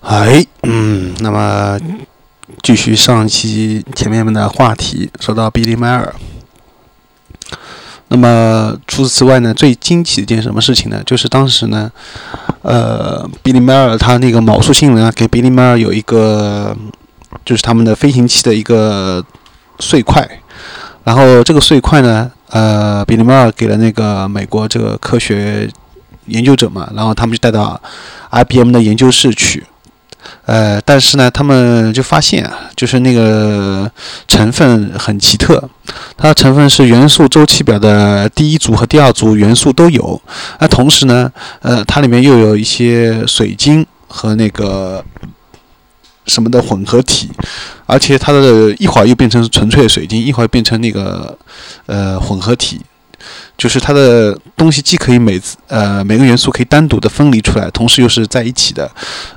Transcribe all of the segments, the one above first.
哎，嗯，那么继续上期前面的话题，说到比利·迈尔。那么除此之外呢，最惊奇的一件什么事情呢？就是当时呢，呃，比利·迈尔他那个卯宿星人啊，给比利·迈尔有一个，就是他们的飞行器的一个碎块，然后这个碎块呢，呃，比利·迈尔给了那个美国这个科学研究者嘛，然后他们就带到 IBM 的研究室去。呃，但是呢，他们就发现啊，就是那个成分很奇特，它的成分是元素周期表的第一组和第二组元素都有，那同时呢，呃，它里面又有一些水晶和那个什么的混合体，而且它的一会儿又变成纯粹的水晶，一会儿变成那个呃混合体。就是它的东西既可以每次呃每个元素可以单独的分离出来，同时又是在一起的，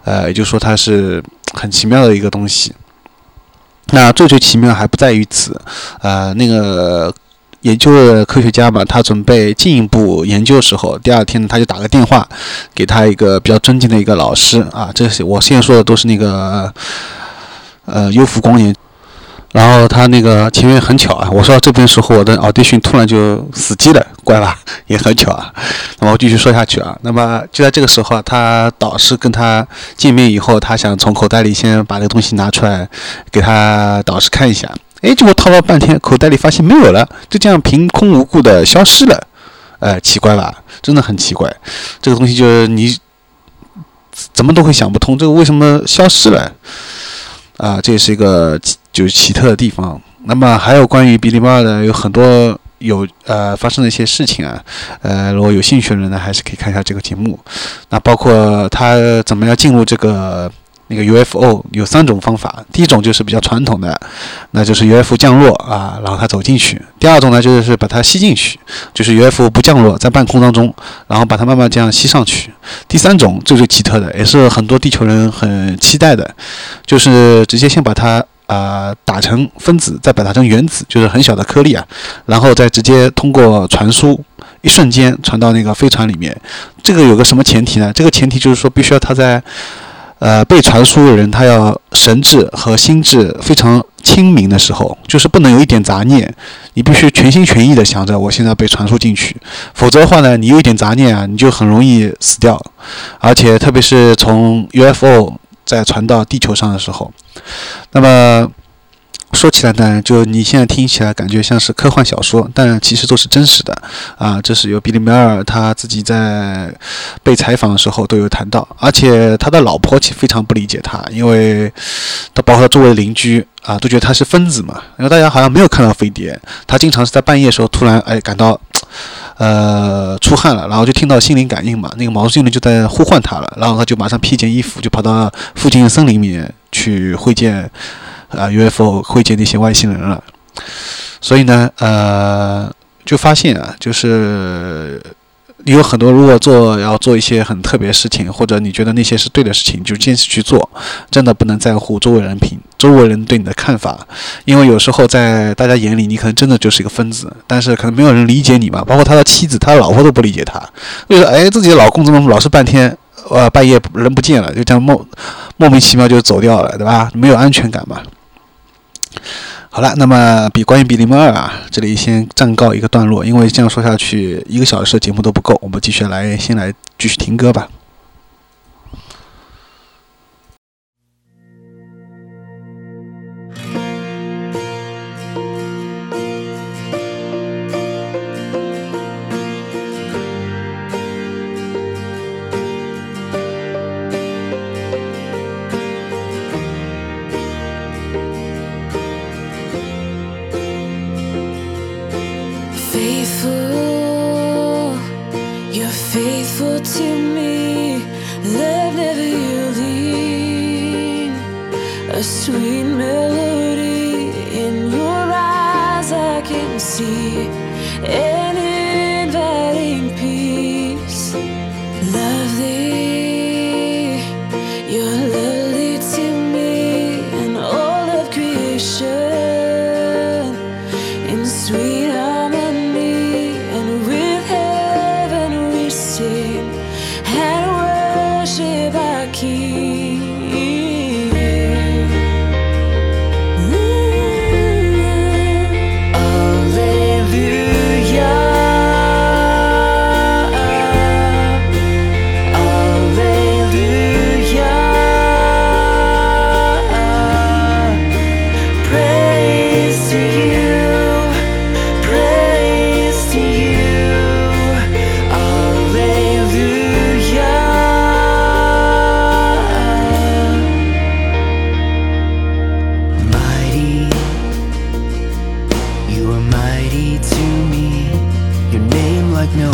呃，也就是说它是很奇妙的一个东西。那最最奇妙还不在于此，呃，那个研究的科学家嘛，他准备进一步研究的时候，第二天他就打个电话给他一个比较尊敬的一个老师啊，这是我现在说的都是那个呃优福光年。然后他那个前面很巧啊，我说到这边时候，我的 audition 突然就死机了，怪吧？也很巧啊。那么我继续说下去啊。那么就在这个时候啊，他导师跟他见面以后，他想从口袋里先把这个东西拿出来给他导师看一下。哎，结果掏了半天，口袋里发现没有了，就这样凭空无故的消失了。哎，奇怪吧？真的很奇怪。这个东西就是你怎么都会想不通，这个为什么消失了？啊，这也是一个。就是奇特的地方。那么还有关于比利·迈尔的有很多有呃发生的一些事情啊，呃，如果有兴趣的人呢，还是可以看一下这个节目。那包括他怎么样进入这个那个 UFO，有三种方法。第一种就是比较传统的，那就是 UFO 降落啊，然后他走进去。第二种呢，就是把它吸进去，就是 UFO 不降落在半空当中，然后把它慢慢这样吸上去。第三种最最奇特的，也是很多地球人很期待的，就是直接先把它。啊，打成分子，再把它成原子，就是很小的颗粒啊，然后再直接通过传输，一瞬间传到那个飞船里面。这个有个什么前提呢？这个前提就是说，必须要他在，呃，被传输的人他要神智和心智非常清明的时候，就是不能有一点杂念，你必须全心全意的想着我现在被传输进去，否则的话呢，你有一点杂念啊，你就很容易死掉，而且特别是从 UFO。在传到地球上的时候，那么说起来呢，就你现在听起来感觉像是科幻小说，但其实都是真实的啊。这是由比利·梅尔他自己在被采访的时候都有谈到，而且他的老婆其实非常不理解他，因为他包括他周围的邻居啊都觉得他是疯子嘛，因为大家好像没有看到飞碟，他经常是在半夜时候突然哎感到。呃，出汗了，然后就听到心灵感应嘛，那个毛精灵就在呼唤他了，然后他就马上披件衣服，就跑到附近的森林里面去会见啊 UFO，会见那些外星人了。所以呢，呃，就发现啊，就是。你有很多，如果做要做一些很特别事情，或者你觉得那些是对的事情，就坚持去做。真的不能在乎周围人评，周围人对你的看法，因为有时候在大家眼里，你可能真的就是一个疯子，但是可能没有人理解你嘛。包括他的妻子，他的老婆都不理解他，就是哎，自己的老公怎么老是半天，呃，半夜人不见了，就这样莫莫名其妙就走掉了，对吧？没有安全感嘛。好了，那么比关于比利摩尔啊，这里先暂告一个段落，因为这样说下去一个小时的节目都不够，我们继续来，先来继续听歌吧。mighty to me, your name like no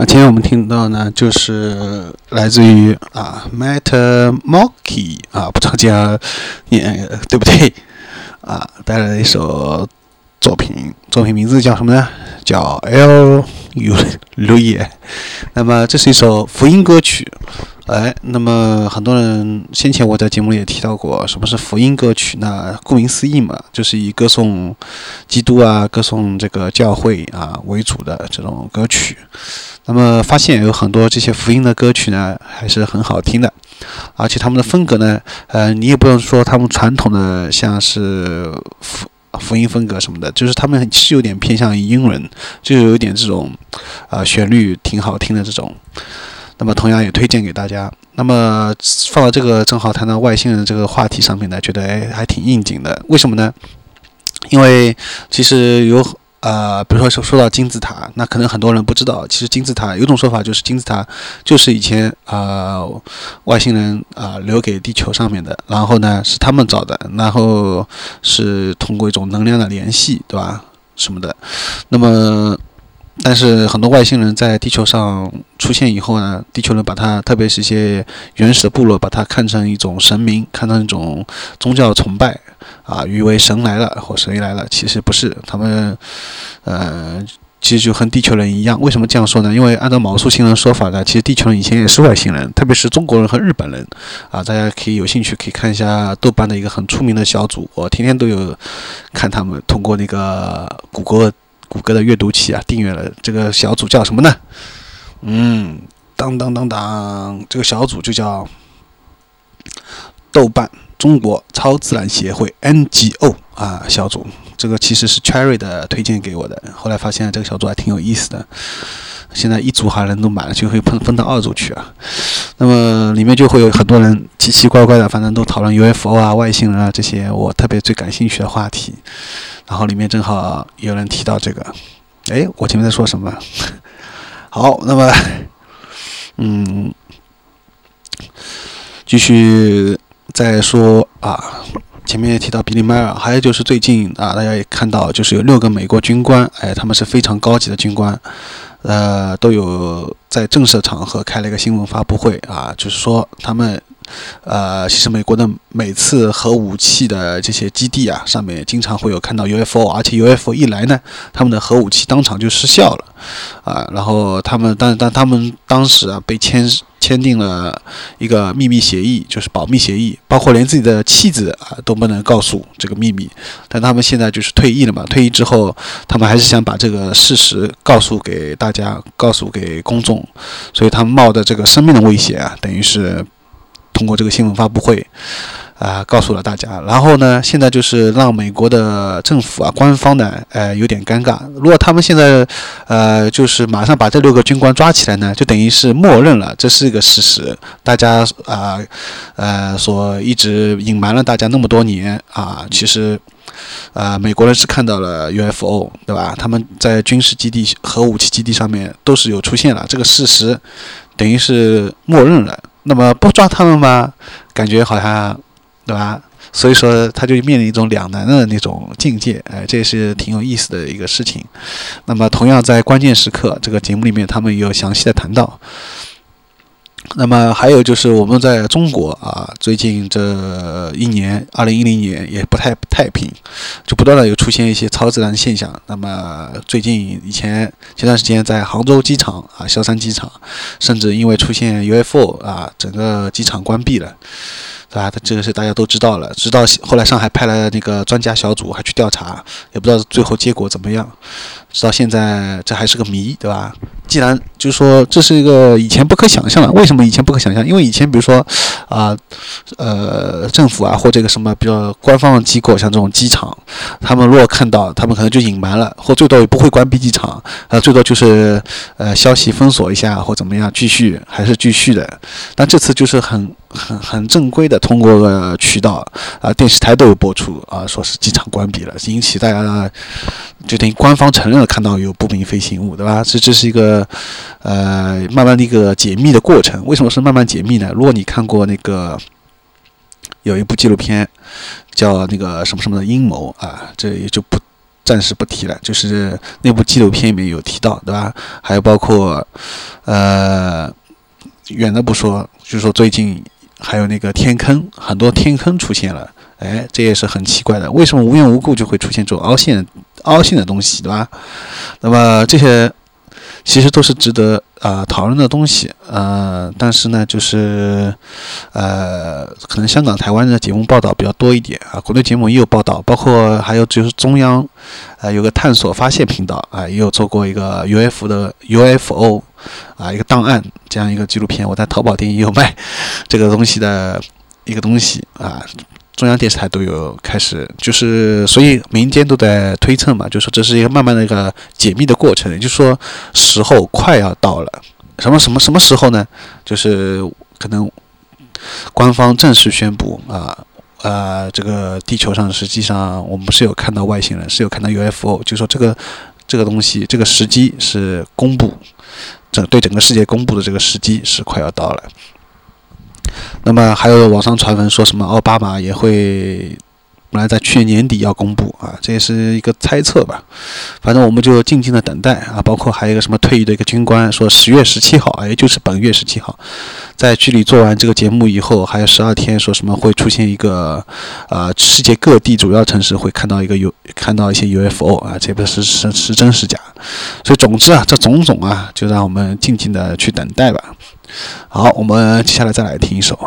那今天我们听到呢，就是来自于啊 Matt Monkey 啊，不知道这样念对不对啊？带来的一首作品，作品名字叫什么呢？叫 L U 路野。那么这是一首福音歌曲，哎，那么很多人先前我在节目里也提到过，什么是福音歌曲？那顾名思义嘛，就是以歌颂基督啊、歌颂这个教会啊为主的这种歌曲。那么发现有很多这些福音的歌曲呢，还是很好听的，而且他们的风格呢，呃，你也不用说他们传统的像是福福音风格什么的，就是他们是有点偏向于英文，就有点这种，呃，旋律挺好听的这种。那么同样也推荐给大家。那么放到这个正好谈到外星人这个话题上面呢，觉得哎还挺应景的。为什么呢？因为其实有呃，比如说说说到金字塔，那可能很多人不知道，其实金字塔有种说法就是金字塔就是以前呃外星人啊、留给地球上面的，然后呢是他们造的，然后是通过一种能量的联系，对吧？什么的，那么。但是很多外星人在地球上出现以后呢，地球人把它，特别是一些原始的部落，把它看成一种神明，看成一种宗教崇拜，啊，誉为神来了或神来了。其实不是，他们，呃，其实就和地球人一样。为什么这样说呢？因为按照毛素星人说法呢，其实地球人以前也是外星人，特别是中国人和日本人，啊，大家可以有兴趣可以看一下豆瓣的一个很出名的小组，我天天都有看他们通过那个谷歌。谷歌的阅读器啊，订阅了这个小组叫什么呢？嗯，当当当当，这个小组就叫豆瓣中国超自然协会 NGO 啊小组。这个其实是 Cherry 的推荐给我的，后来发现这个小组还挺有意思的。现在一组好像人都满了，就会分分到二组去啊。那么里面就会有很多人奇奇怪怪的，反正都讨论 UFO 啊、外星人啊这些我特别最感兴趣的话题。然后里面正好有人提到这个，哎，我前面在说什么？好，那么，嗯，继续再说啊。前面也提到比利·迈尔，还有就是最近啊，大家也看到，就是有六个美国军官，哎，他们是非常高级的军官，呃，都有在正式场合开了一个新闻发布会啊，就是说他们。呃，其实美国的每次核武器的这些基地啊，上面经常会有看到 UFO，而且 UFO 一来呢，他们的核武器当场就失效了，啊，然后他们但但他们当时啊被签签订了一个秘密协议，就是保密协议，包括连自己的妻子啊都不能告诉这个秘密，但他们现在就是退役了嘛，退役之后，他们还是想把这个事实告诉给大家，告诉给公众，所以他们冒着这个生命的危险啊，等于是。通过这个新闻发布会。啊，告诉了大家，然后呢，现在就是让美国的政府啊，官方呢，呃，有点尴尬。如果他们现在，呃，就是马上把这六个军官抓起来呢，就等于是默认了这是一个事实。大家啊，呃，所一直隐瞒了大家那么多年啊，其实，啊，美国人是看到了 UFO，对吧？他们在军事基地、核武器基地上面都是有出现了这个事实，等于是默认了。那么不抓他们吗？感觉好像。对吧？所以说他就面临一种两难的那种境界，哎，这也是挺有意思的一个事情。那么同样在关键时刻，这个节目里面他们有详细的谈到。那么还有就是我们在中国啊，最近这一年，二零一零年也不太太平，就不断的有出现一些超自然现象。那么最近以前前段时间在杭州机场啊，萧山机场，甚至因为出现 UFO 啊，整个机场关闭了。对吧？这个是大家都知道了，直到后来上海派了那个专家小组还去调查，也不知道最后结果怎么样。直到现在，这还是个谜，对吧？既然就是说这是一个以前不可想象的，为什么以前不可想象？因为以前比如说啊，呃，政府啊或这个什么比较官方的机构，像这种机场，他们如果看到，他们可能就隐瞒了，或最多也不会关闭机场，呃，最多就是呃消息封锁一下或怎么样，继续还是继续的。但这次就是很很很正规的通过个渠道啊，电视台都有播出啊，说是机场关闭了，引起大家就等于官方承认了看到有不明飞行物，对吧？这这是一个。呃，慢慢的一个解密的过程，为什么是慢慢解密呢？如果你看过那个有一部纪录片叫那个什么什么的阴谋啊，这也就不暂时不提了。就是那部纪录片里面有提到，对吧？还有包括呃远的不说，就是说最近还有那个天坑，很多天坑出现了，哎，这也是很奇怪的，为什么无缘无故就会出现这种凹陷凹陷的东西，对吧？那么这些。其实都是值得啊讨论的东西，呃，但是呢，就是呃，可能香港、台湾的节目报道比较多一点啊，国内节目也有报道，包括还有就是中央，呃，有个探索发现频道啊，也有做过一个 U F 的 UFO 啊一个档案这样一个纪录片，我在淘宝店也有卖这个东西的一个东西啊。中央电视台都有开始，就是所以民间都在推测嘛，就说这是一个慢慢的一个解密的过程，也就是说时候快要到了。什么什么什么时候呢？就是可能官方正式宣布啊，呃，这个地球上实际上我们是有看到外星人，是有看到 UFO，就说这个这个东西这个时机是公布，整对整个世界公布的这个时机是快要到了。那么还有网上传闻说什么奥巴马也会，本来在去年年底要公布啊，这也是一个猜测吧。反正我们就静静的等待啊。包括还有一个什么退役的一个军官说十月十七号啊，也就是本月十七号，在距离做完这个节目以后还有十二天，说什么会出现一个啊，世界各地主要城市会看到一个有看到一些 UFO 啊，这不是是是真是假。所以总之啊，这种种啊，就让我们静静的去等待吧。好，我们接下来再来听一首。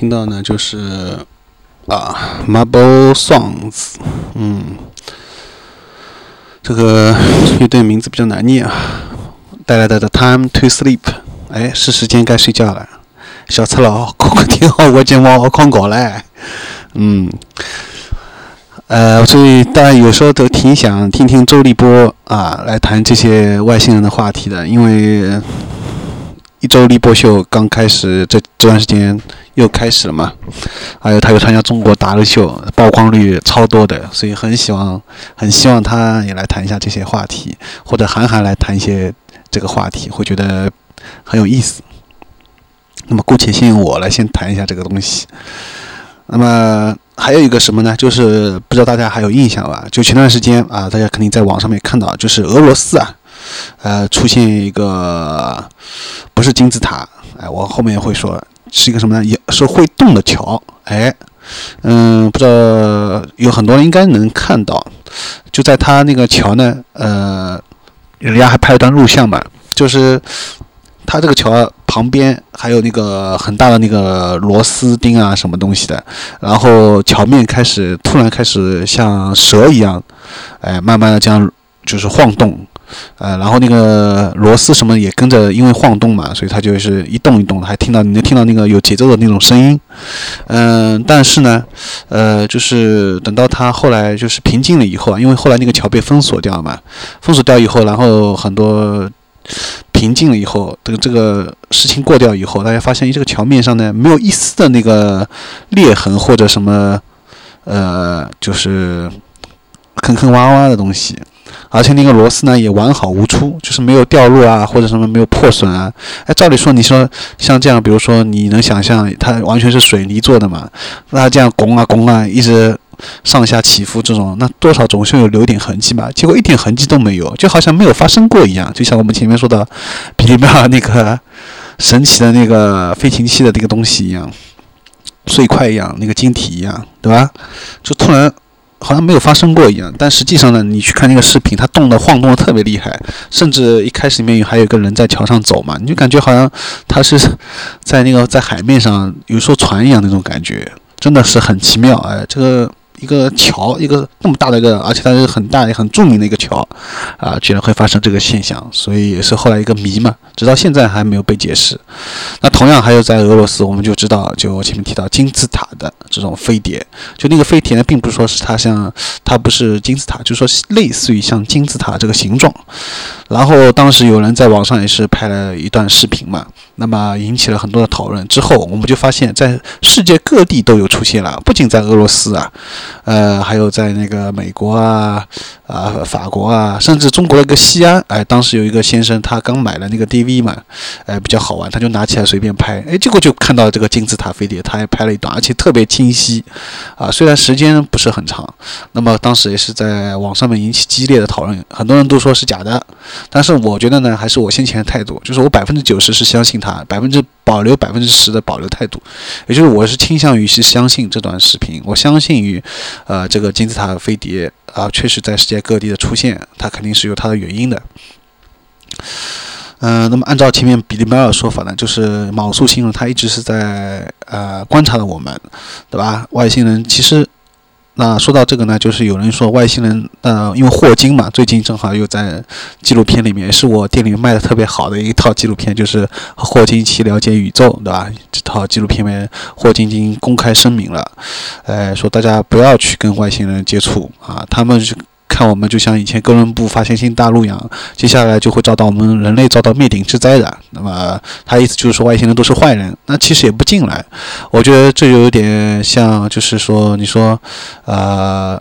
听到呢，就是啊，Marble Songs，嗯，这个乐队名字比较难念啊，带来的《The Time to Sleep》，哎，是时间该睡觉了。小赤佬，快快听好我节目，我旷稿嘞。嗯，呃，所以大家有时候都挺想听听周立波啊来谈这些外星人的话题的，因为一周立波秀刚开始，这这段时间又开始了嘛。还有他又参加中国达人秀，曝光率超多的，所以很希望很希望他也来谈一下这些话题，或者韩寒来谈一些这个话题，会觉得很有意思。那么姑且先由我来先谈一下这个东西。那么还有一个什么呢？就是不知道大家还有印象吧？就前段时间啊，大家肯定在网上面看到，就是俄罗斯啊，呃，出现一个不是金字塔，哎，我后面会说是一个什么呢？也是会动的桥，哎，嗯，不知道有很多人应该能看到，就在他那个桥呢，呃，人家还拍了段录像嘛，就是他这个桥旁边还有那个很大的那个螺丝钉啊，什么东西的，然后桥面开始突然开始像蛇一样，哎，慢慢的这样就是晃动，呃，然后那个螺丝什么也跟着因为晃动嘛，所以它就是一动一动的，还听到你能听到那个有节奏的那种声音，嗯、但是呢，呃，就是等到它后来就是平静了以后啊，因为后来那个桥被封锁掉嘛，封锁掉以后，然后很多平静了以后，这个这个事情过掉以后，大家发现这个桥面上呢没有一丝的那个裂痕或者什么，呃，就是坑坑洼洼的东西，而且那个螺丝呢也完好无缺，就是没有掉落啊或者什么没有破损啊。哎，照理说你说像这样，比如说你能想象它完全是水泥做的嘛？那这样拱啊拱啊一直。上下起伏这种，那多少总是有留点痕迹吧？结果一点痕迹都没有，就好像没有发生过一样。就像我们前面说的比利麦尔那个神奇的那个飞行器的那个东西一样，碎块一样，那个晶体一样，对吧？就突然好像没有发生过一样。但实际上呢，你去看那个视频，它动的晃动的特别厉害，甚至一开始里面有还有个人在桥上走嘛，你就感觉好像他是在那个在海面上，有艘船一样那种感觉，真的是很奇妙。哎，这个。一个桥，一个那么大的一个，而且它是很大也很著名的一个桥，啊，居然会发生这个现象，所以也是后来一个谜嘛，直到现在还没有被解释。那同样还有在俄罗斯，我们就知道，就我前面提到金字塔的这种飞碟，就那个飞碟呢，并不是说是它像它不是金字塔，就说类似于像金字塔这个形状。然后当时有人在网上也是拍了一段视频嘛，那么引起了很多的讨论。之后我们就发现，在世界各地都有出现了，不仅在俄罗斯啊。呃，还有在那个美国啊、啊法国啊，甚至中国的一个西安，哎，当时有一个先生，他刚买了那个 DV 嘛，哎，比较好玩，他就拿起来随便拍，哎，结果就看到这个金字塔飞碟，他还拍了一段，而且特别清晰，啊，虽然时间不是很长，那么当时也是在网上面引起激烈的讨论，很多人都说是假的，但是我觉得呢，还是我先前的态度，就是我百分之九十是相信他，百分之保留百分之十的保留态度，也就是我是倾向于是相信这段视频，我相信于。呃，这个金字塔飞碟啊，确实在世界各地的出现，它肯定是有它的原因的。嗯、那么按照前面比利麦尔说法呢，就是卯宿星人他一直是在呃观察着我们，对吧？外星人其实，那说到这个呢，就是有人说外星人，呃，因为霍金嘛，最近正好又在纪录片里面，是我店里面卖的特别好的一套纪录片，就是霍金一起了解宇宙，对吧？这套纪录片里面，霍金已经公开声明了。呃，说大家不要去跟外星人接触啊，他们是看我们就像以前哥伦布发现新大陆一样，接下来就会遭到我们人类遭到灭顶之灾的。那么他意思就是说外星人都是坏人，那其实也不尽然。我觉得这有点像，就是说你说，呃。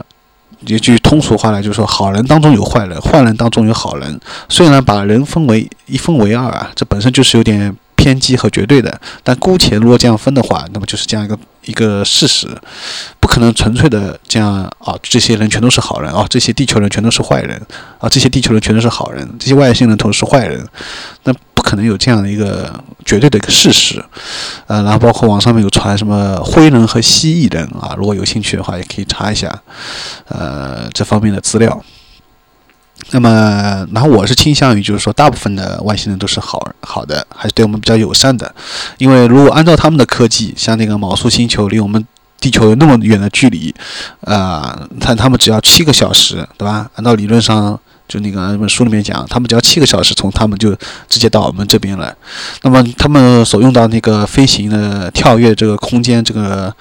一句通俗话来，就是说，好人当中有坏人，坏人当中有好人。虽然把人分为一分为二啊，这本身就是有点偏激和绝对的。但姑且如果这样分的话，那么就是这样一个一个事实，不可能纯粹的这样啊，这些人全都是好人啊，这些地球人全都是坏人啊，这些地球人全都是好人，这些外星人都是坏人，那不可能有这样的一个绝对的一个事实。呃，然后包括网上面有传什么灰人和蜥蜴人啊，如果有兴趣的话，也可以查一下，呃，这方面的资料。那么，然后我是倾向于就是说，大部分的外星人都是好好的，还是对我们比较友善的。因为如果按照他们的科技，像那个毛素星球离我们地球有那么远的距离，呃，他他们只要七个小时，对吧？按照理论上，就那个那本书里面讲，他们只要七个小时从他们就直接到我们这边来。那么他们所用到那个飞行的跳跃这个空间这个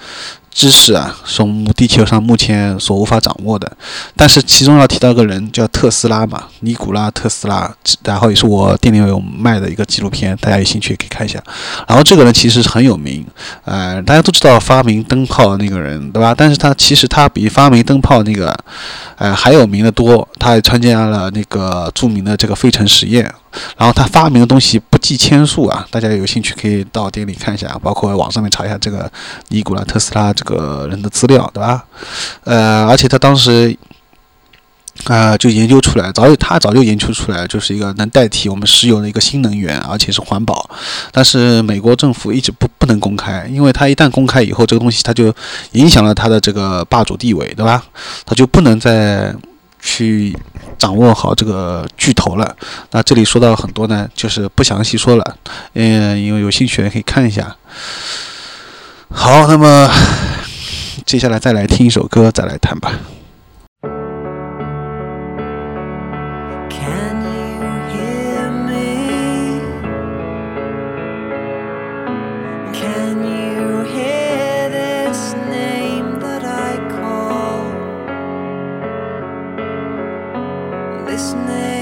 知识啊，是我们地球上目前所无法掌握的。但是其中要提到个人叫特斯拉嘛，尼古拉特斯拉，然后也是我店里有卖的一个纪录片，大家有兴趣可以看一下。然后这个人其实很有名，呃，大家都知道发明灯泡那个人，对吧？但是他其实他比发明灯泡那个，呃，还有名的多。他还参加了那个著名的这个费城实验。然后他发明的东西不计千数啊，大家有兴趣可以到店里看一下，包括网上面查一下这个尼古拉特斯拉这个人的资料，对吧？呃，而且他当时。啊、就研究出来，早就他早就研究出来，就是一个能代替我们石油的一个新能源，而且是环保。但是美国政府一直不不能公开，因为他一旦公开以后，这个东西它就影响了他的这个霸主地位，对吧？他就不能再去掌握好这个巨头了。那这里说到很多呢，就是不详细说了，嗯，因为有兴趣的可以看一下。好，那么接下来再来听一首歌，再来谈吧。listening.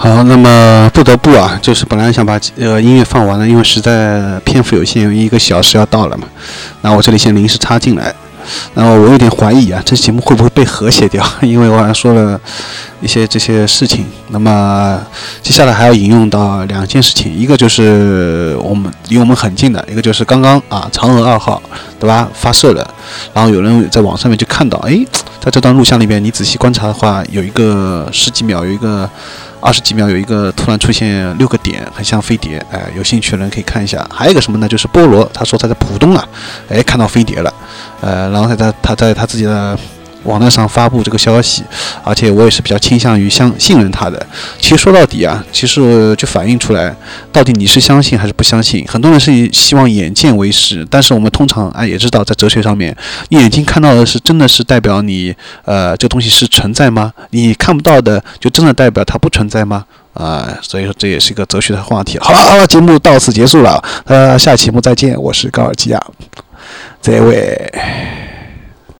好，那么不得不啊，就是本来想把呃音乐放完了，因为实在篇幅有限，一个小时要到了嘛。那我这里先临时插进来，然后我有点怀疑啊，这节目会不会被和谐掉？因为我好像说了一些这些事情。那么接下来还要引用到两件事情，一个就是我们离我们很近的，一个就是刚刚啊嫦娥二号对吧发射了，然后有人在网上面就看到，哎，在这段录像里面，你仔细观察的话，有一个十几秒，有一个。二十几秒有一个突然出现六个点，很像飞碟，哎，有兴趣的人可以看一下。还有一个什么呢？就是菠萝，他说他在浦东啊，哎，看到飞碟了，呃，然后他他他在他自己的网站上发布这个消息，而且我也是比较倾向于相信任他的。其实说到底啊，其实就反映出来，到底你是相信还是不相信？很多人是以希望眼见为实，但是我们通常啊也知道，在哲学上面，你眼睛看到的是真的是代表你呃这个东西是存在吗？你看不到的就真的代表它不存在吗？啊、所以说这也是一个哲学的话题。好了，好了，节目到此结束了，呃，下期节目再见，我是高尔基亚，这位。